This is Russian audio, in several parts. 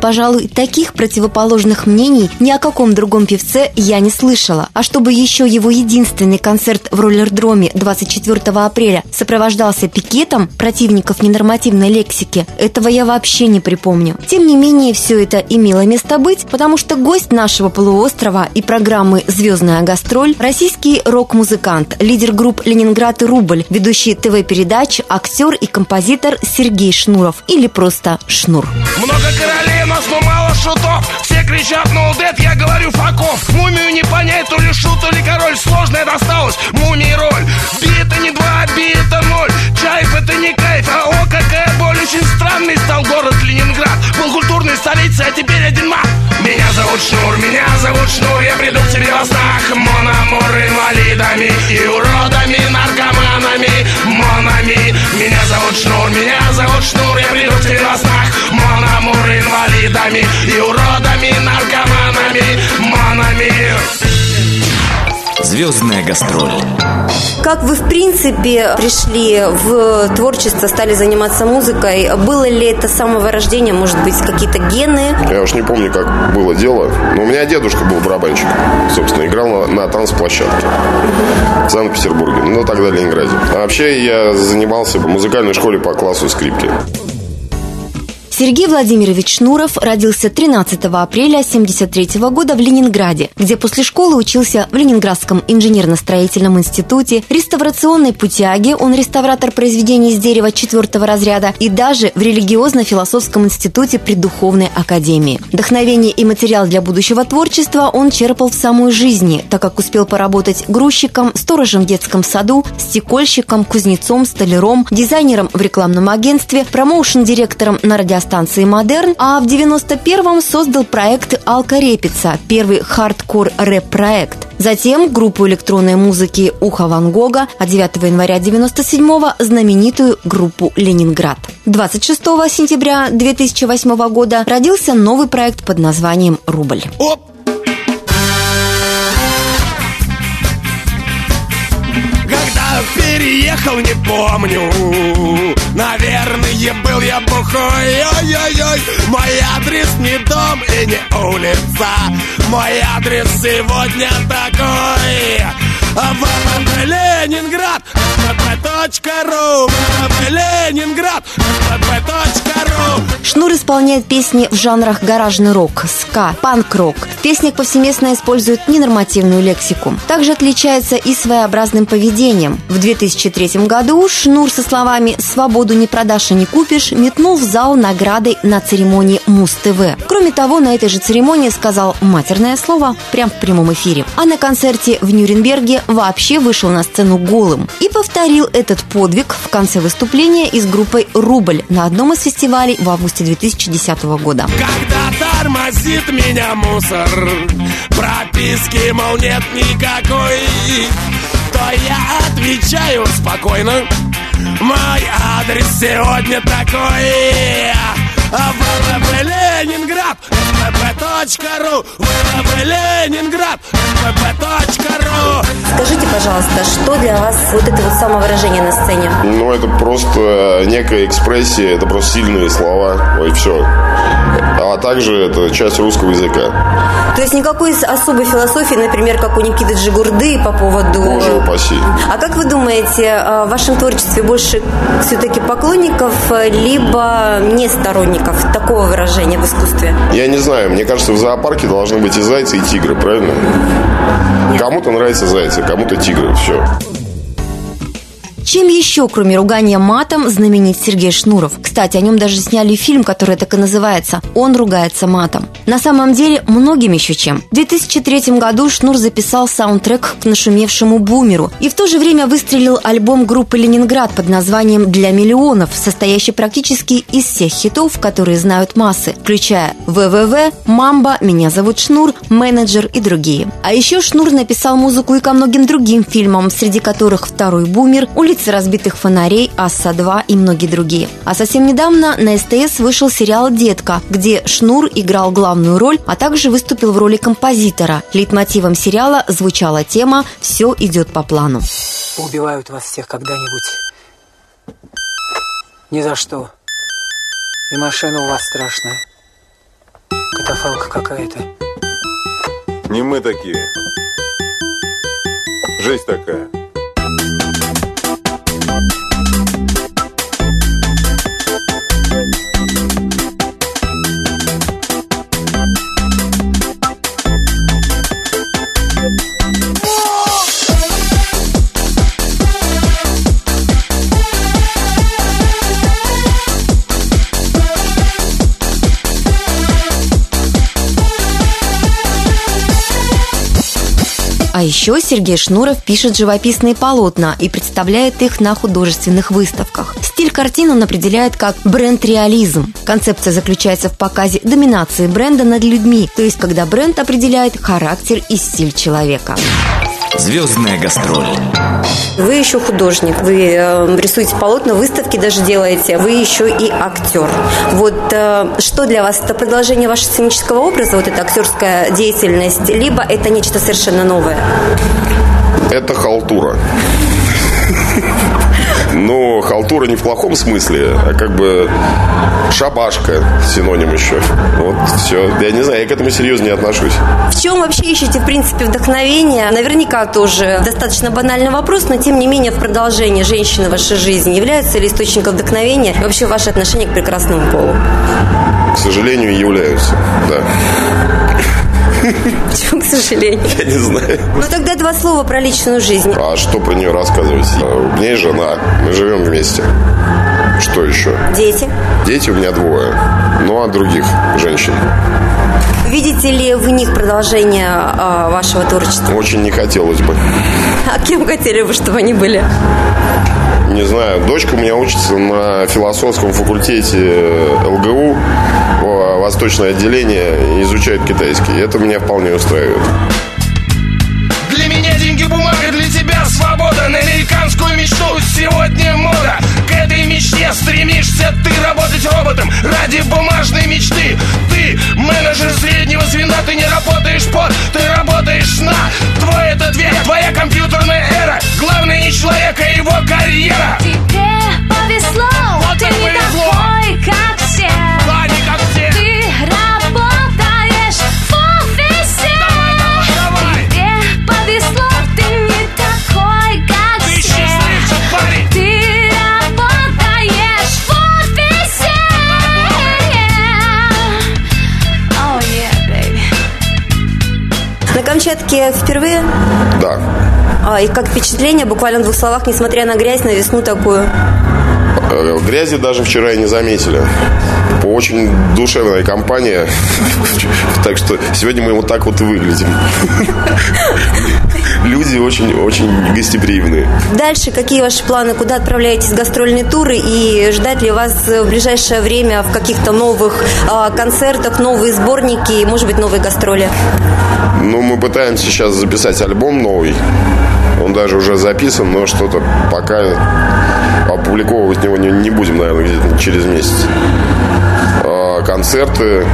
Пожалуй, таких противоположных мнений ни о каком другом певце я не слышала. А чтобы еще его единственный концерт в роллердроме 24 апреля сопровождался пикетом противников ненормативной лексики, этого я вообще не припомню. Тем не менее, все это имело место быть, потому что гость нашего полуострова и программы «Звездная гастроль» – российский рок-музыкант, лидер групп «Ленинград» и «Рубль», ведущий ТВ-передач, актер и композитор Сергей Шнуров или просто Шнур. Много королей нас, но мало шутов. Все кричат, ну дед, я говорю факов. Мумию не понять, то ли шут, то ли король. Сложная досталась мумии роль. Бита не два, бита ноль. Чайф это не кайф, а о, какая боль. Очень странный стал город Ленинград. Был культурной столицей, а теперь один мат. Меня зовут Шнур, меня зовут Шнур Я приду к Звездная гастроль. Как вы, в принципе, пришли в творчество, стали заниматься музыкой? Было ли это с самого рождения, может быть, какие-то гены? Я уж не помню, как было дело. Но у меня дедушка был барабанщик. Собственно, играл на, на танцплощадке в Санкт-Петербурге. Ну, тогда Ленинграде. А вообще я занимался в музыкальной школе по классу скрипки. Сергей Владимирович Шнуров родился 13 апреля 1973 года в Ленинграде, где после школы учился в Ленинградском инженерно-строительном институте, реставрационной путяге, он реставратор произведений из дерева четвертого разряда, и даже в религиозно-философском институте при Духовной академии. Вдохновение и материал для будущего творчества он черпал в самой жизни, так как успел поработать грузчиком, сторожем в детском саду, стекольщиком, кузнецом, столяром, дизайнером в рекламном агентстве, промоушен-директором на радиостанции станции «Модерн», а в 91-м создал проект «Алкорепица», первый хардкор рэп-проект. Затем группу электронной музыки «Ухо Ван Гога», а 9 января 97-го знаменитую группу «Ленинград». 26 сентября 2008 года родился новый проект под названием «Рубль». Оп! Переехал, не помню. Наверное, был я бухой. Ой-ой-ой Мой адрес не дом и не улица. Мой адрес сегодня такой Ленинград ВВП.ру ВВП Ленинград ВВП.ру Шнур исполняет песни в жанрах гаражный рок, ска, панк-рок. В песнях повсеместно использует ненормативную лексику. Также отличается и своеобразным поведением. В 2003 году Шнур со словами «Свободу не продашь и не купишь» метнул в зал наградой на церемонии Муз-ТВ. Кроме того, на этой же церемонии сказал матерное слово прямо в прямом эфире. А на концерте в Нюрнберге вообще вышел на сцену голым и повторил этот подвиг в конце выступления и с группой «Рубль» на одном из фестивалей в августе 2010 года. Когда тормозит меня мусор Прописки, мол, нет никакой То я отвечаю спокойно. Мой адрес сегодня такой. ВВП Ленинград ВВП.ру ВВП Ленинград ВВП.ру Скажите, пожалуйста, что для вас вот это вот самовыражение на сцене? Ну, это просто некая экспрессия, это просто сильные слова. Ой, все. А также это часть русского языка. То есть никакой особой философии, например, как у Никиты Джигурды по поводу... Боже упаси. А как вы думаете, э, в вашем творчестве больше все-таки поклонников, э, либо не сторонников такого выражения в искусстве? Я не знаю, мне кажется, в зоопарке должны быть и зайцы, и тигры, правильно? Кому-то нравятся зайцы, кому-то тигры, все. Чем еще, кроме ругания матом, знаменит Сергей Шнуров? Кстати, о нем даже сняли фильм, который так и называется «Он ругается матом». На самом деле, многим еще чем. В 2003 году Шнур записал саундтрек к нашумевшему «Бумеру» и в то же время выстрелил альбом группы «Ленинград» под названием «Для миллионов», состоящий практически из всех хитов, которые знают массы, включая «ВВВ», «Мамба», «Меня зовут Шнур», «Менеджер» и другие. А еще Шнур написал музыку и ко многим другим фильмам, среди которых «Второй бумер», «Улица разбитых фонарей», «Асса-2» и многие другие. А совсем недавно на СТС вышел сериал «Детка», где Шнур играл главную главную роль, а также выступил в роли композитора. Лейтмотивом сериала звучала тема «Все идет по плану». Убивают вас всех когда-нибудь. Ни за что. И машина у вас страшная. Катафалка какая-то. Не мы такие. Жизнь такая. А еще Сергей Шнуров пишет живописные полотна и представляет их на художественных выставках. Стиль картин он определяет как бренд-реализм. Концепция заключается в показе доминации бренда над людьми, то есть когда бренд определяет характер и стиль человека. Звездная гастроль. Вы еще художник, вы э, рисуете полотна, выставки даже делаете, вы еще и актер. Вот э, что для вас это продолжение вашего сценического образа, вот эта актерская деятельность, либо это нечто совершенно новое? Это халтура. Но халтура не в плохом смысле, а как бы шабашка, синоним еще. Вот все. Я не знаю, я к этому серьезно не отношусь. В чем вообще ищете, в принципе, вдохновение? Наверняка тоже достаточно банальный вопрос, но тем не менее в продолжении женщины в вашей жизни являются ли источником вдохновения вообще ваше отношение к прекрасному полу? К сожалению, являются, да. Почему, к сожалению? Я не знаю. Ну тогда два слова про личную жизнь. А что про нее рассказывать? У меня есть жена, мы живем вместе. Что еще? Дети. Дети у меня двое. Ну, а других женщин? Видите ли в них продолжение э, вашего творчества? Очень не хотелось бы. А кем хотели бы, чтобы они были? Не знаю, дочка у меня учится на философском факультете ЛГУ, восточное отделение, изучает китайский. Это меня вполне устраивает. Для меня деньги бумага, для тебя свобода. На американскую мечту сегодня мода. К этой мечте стремишься ты работать роботом Ради бумажной мечты. Ты менеджер среднего звена Ты не работаешь под, ты работаешь на. Твой этот век, твоя компьютерная эра. Главное не человек, а его карьера. Тебе Камчатке впервые? Да. А, и как впечатление, буквально в двух словах, несмотря на грязь, на весну такую? Э, Грязи даже вчера и не заметили. Очень душевная компания. Так что сегодня мы вот так вот и выглядим. Люди очень-очень гостеприимные. Дальше какие ваши планы? Куда отправляетесь гастрольные туры? И ждать ли вас в ближайшее время в каких-то новых а, концертах, новые сборники и, может быть, новые гастроли? Ну, мы пытаемся сейчас записать альбом новый. Он даже уже записан, но что-то пока опубликовывать его не, не будем, наверное, где-то через месяц. А концерты,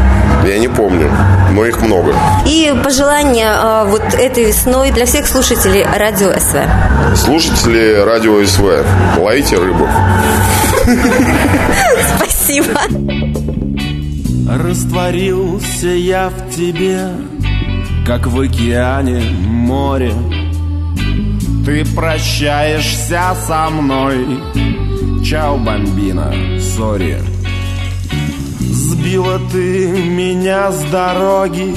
я не помню, но их много. И пожелания а, вот этой весной для всех слушателей радио СВ. Слушатели радио СВ, ловите рыбу. Спасибо. Растворился я в тебе, как в океане море. Ты прощаешься со мной, чао, бомбина, сори. Сбила ты меня с дороги,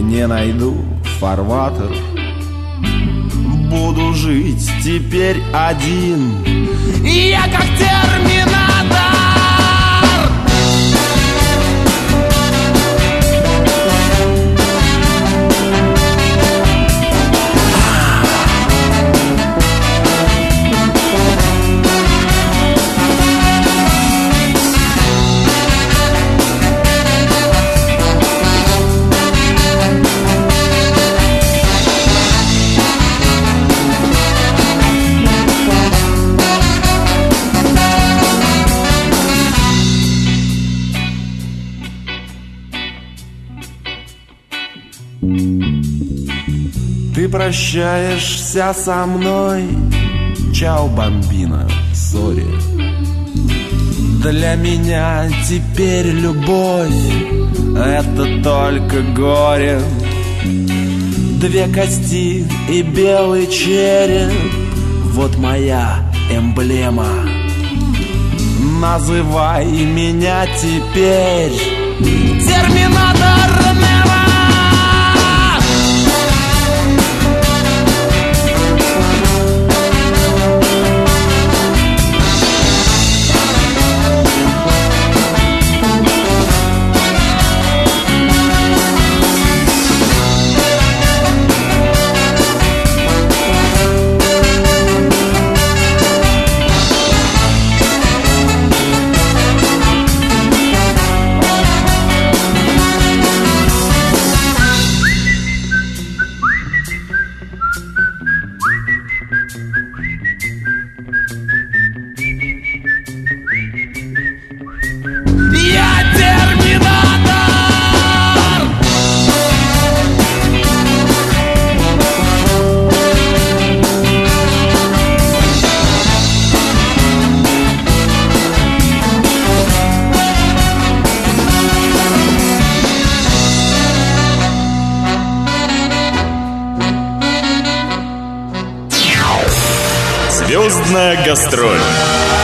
не найду фарватер. Буду жить теперь один, я как терминатор. Прощаешься со мной. Чао, бомбина, сори. Для меня теперь любовь Это только горе. Две кости и белый череп Вот моя эмблема. Называй меня теперь Терминатор Звездная гастроль.